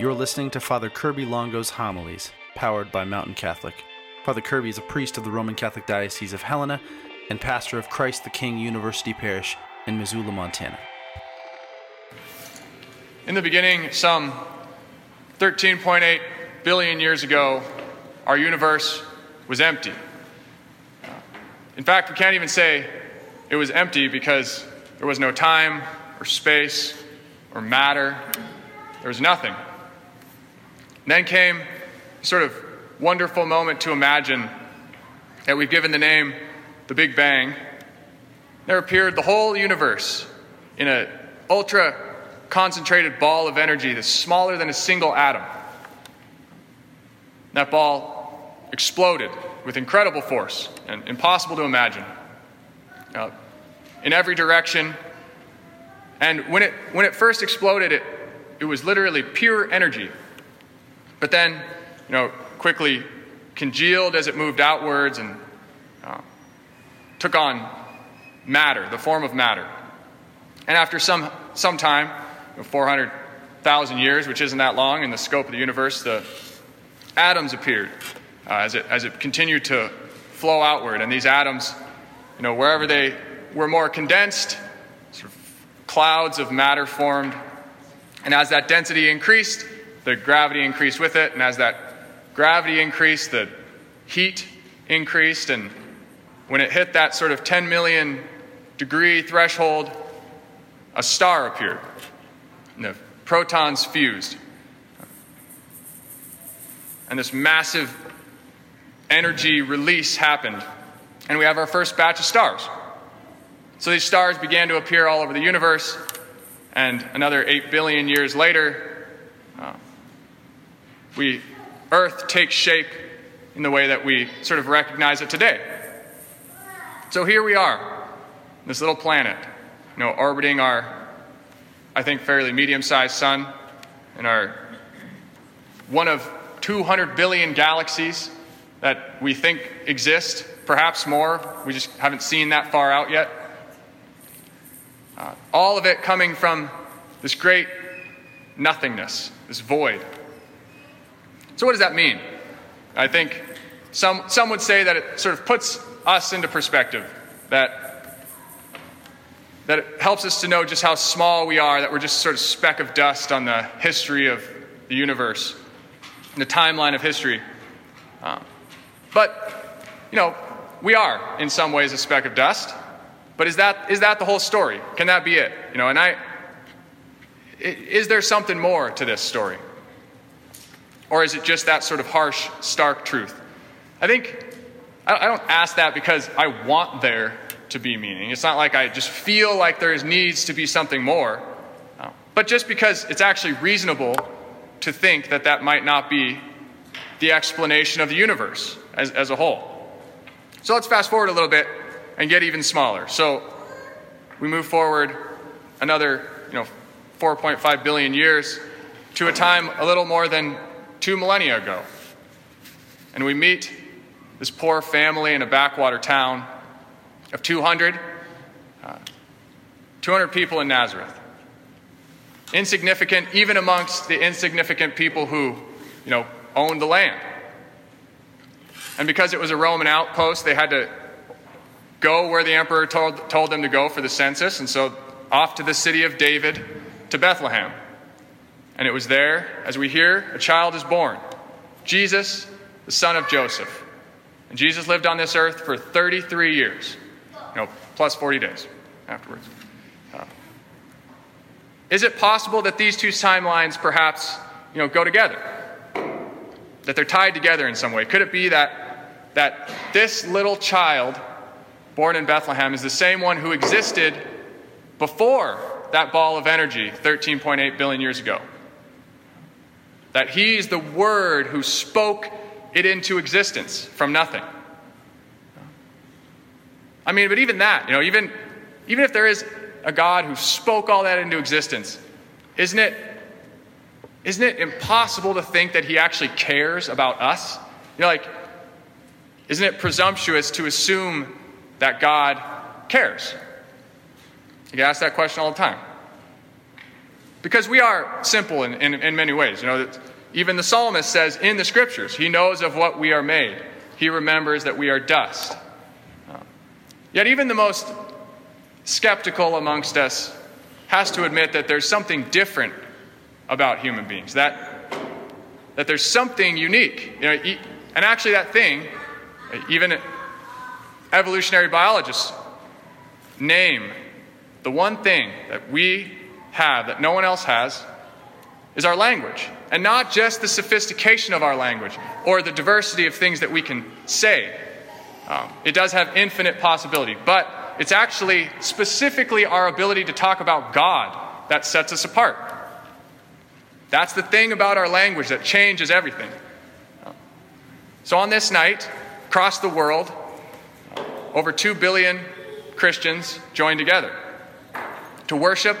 You're listening to Father Kirby Longo's homilies, powered by Mountain Catholic. Father Kirby is a priest of the Roman Catholic Diocese of Helena and pastor of Christ the King University Parish in Missoula, Montana. In the beginning, some 13.8 billion years ago, our universe was empty. In fact, we can't even say it was empty because there was no time or space or matter. There was nothing. Then came sort of wonderful moment to imagine that we've given the name the Big Bang. There appeared the whole universe in an ultra concentrated ball of energy that's smaller than a single atom. That ball exploded with incredible force and impossible to imagine uh, in every direction. And when it, when it first exploded, it, it was literally pure energy. But then, you know, quickly congealed as it moved outwards and uh, took on matter, the form of matter. And after some, some time, you know, 400,000 years, which isn't that long in the scope of the universe, the atoms appeared uh, as, it, as it continued to flow outward. And these atoms, you know, wherever they were more condensed, sort of clouds of matter formed. And as that density increased, the gravity increased with it. And as that gravity increased, the heat increased. And when it hit that sort of 10 million degree threshold, a star appeared. And the protons fused. And this massive energy release happened. And we have our first batch of stars. So these stars began to appear all over the universe. And another 8 billion years later, uh, we, Earth takes shape in the way that we sort of recognize it today. So here we are, this little planet, you know, orbiting our, I think, fairly medium sized sun and our one of 200 billion galaxies that we think exist, perhaps more. We just haven't seen that far out yet. Uh, all of it coming from this great nothingness, this void. So, what does that mean? I think some, some would say that it sort of puts us into perspective, that, that it helps us to know just how small we are, that we're just sort of speck of dust on the history of the universe, the timeline of history. Um, but, you know, we are in some ways a speck of dust. But is that, is that the whole story? Can that be it? You know, and I, is there something more to this story? Or is it just that sort of harsh, stark truth? I think, I don't ask that because I want there to be meaning. It's not like I just feel like there needs to be something more, uh, but just because it's actually reasonable to think that that might not be the explanation of the universe as, as a whole. So let's fast forward a little bit and get even smaller. So we move forward another, you know, 4.5 billion years to a time a little more than two millennia ago. And we meet this poor family in a backwater town of 200, uh, 200 people in Nazareth. Insignificant, even amongst the insignificant people who, you know, owned the land. And because it was a Roman outpost, they had to go where the emperor told, told them to go for the census. And so off to the city of David to Bethlehem. And it was there, as we hear, a child is born Jesus, the son of Joseph. And Jesus lived on this earth for 33 years, you know, plus 40 days afterwards. Uh, is it possible that these two timelines perhaps, you know, go together? That they're tied together in some way? Could it be that, that this little child born in Bethlehem is the same one who existed before that ball of energy 13.8 billion years ago? That he's the Word who spoke it into existence from nothing. I mean, but even that, you know, even, even if there is a God who spoke all that into existence, isn't it, isn't it impossible to think that he actually cares about us? You know, like, isn't it presumptuous to assume that God cares? You get asked that question all the time. Because we are simple in, in, in many ways. You know, even the psalmist says in the scriptures, he knows of what we are made. He remembers that we are dust. Uh, yet, even the most skeptical amongst us has to admit that there's something different about human beings, that, that there's something unique. You know, and actually, that thing, even evolutionary biologists name the one thing that we have that no one else has is our language. And not just the sophistication of our language or the diversity of things that we can say. Um, it does have infinite possibility, but it's actually specifically our ability to talk about God that sets us apart. That's the thing about our language that changes everything. So, on this night, across the world, over 2 billion Christians joined together to worship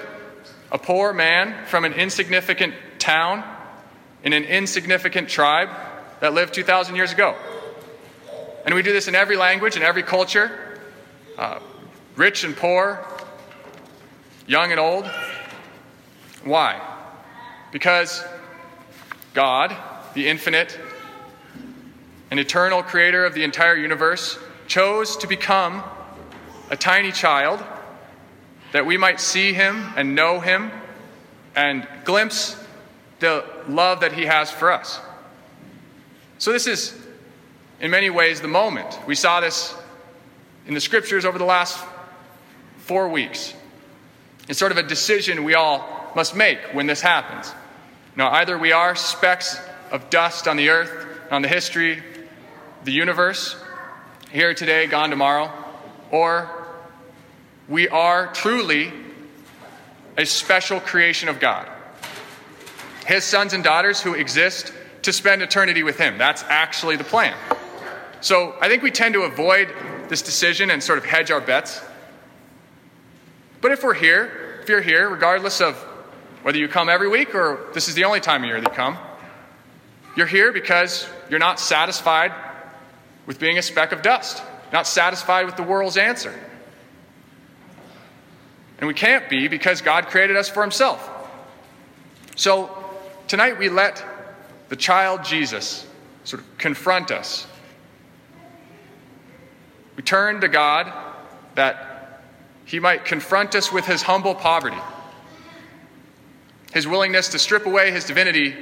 a poor man from an insignificant town in an insignificant tribe that lived 2,000 years ago. And we do this in every language, in every culture, uh, rich and poor, young and old. Why? Because God, the infinite and eternal creator of the entire universe, chose to become a tiny child that we might see him and know him and glimpse the love that he has for us. So, this is, in many ways, the moment. We saw this in the scriptures over the last four weeks. It's sort of a decision we all must make when this happens. Now, either we are specks of dust on the earth, on the history, the universe, here today, gone tomorrow, or we are truly a special creation of God. His sons and daughters who exist to spend eternity with Him. That's actually the plan. So I think we tend to avoid this decision and sort of hedge our bets. But if we're here, if you're here, regardless of whether you come every week or this is the only time of year that you come, you're here because you're not satisfied with being a speck of dust, not satisfied with the world's answer. And we can't be because God created us for Himself. So tonight we let the child Jesus sort of confront us. We turn to God that He might confront us with His humble poverty, His willingness to strip away His divinity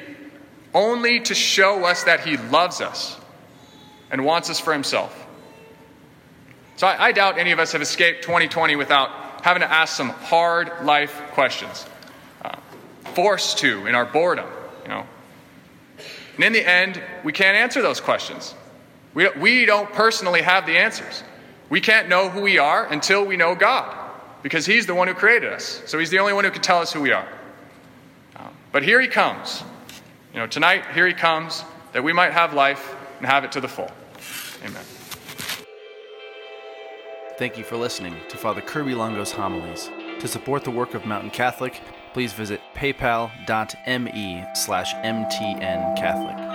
only to show us that He loves us and wants us for Himself. So I, I doubt any of us have escaped 2020 without having to ask some hard life questions. Uh, forced to in our boredom, you know. And in the end, we can't answer those questions. We, we don't personally have the answers. We can't know who we are until we know God, because He's the one who created us. So He's the only one who can tell us who we are. Uh, but here He comes. You know, tonight, here He comes that we might have life and have it to the full. Amen. Thank you for listening to Father Kirby Longo's homilies. To support the work of Mountain Catholic, please visit paypal.me slash mtncatholic.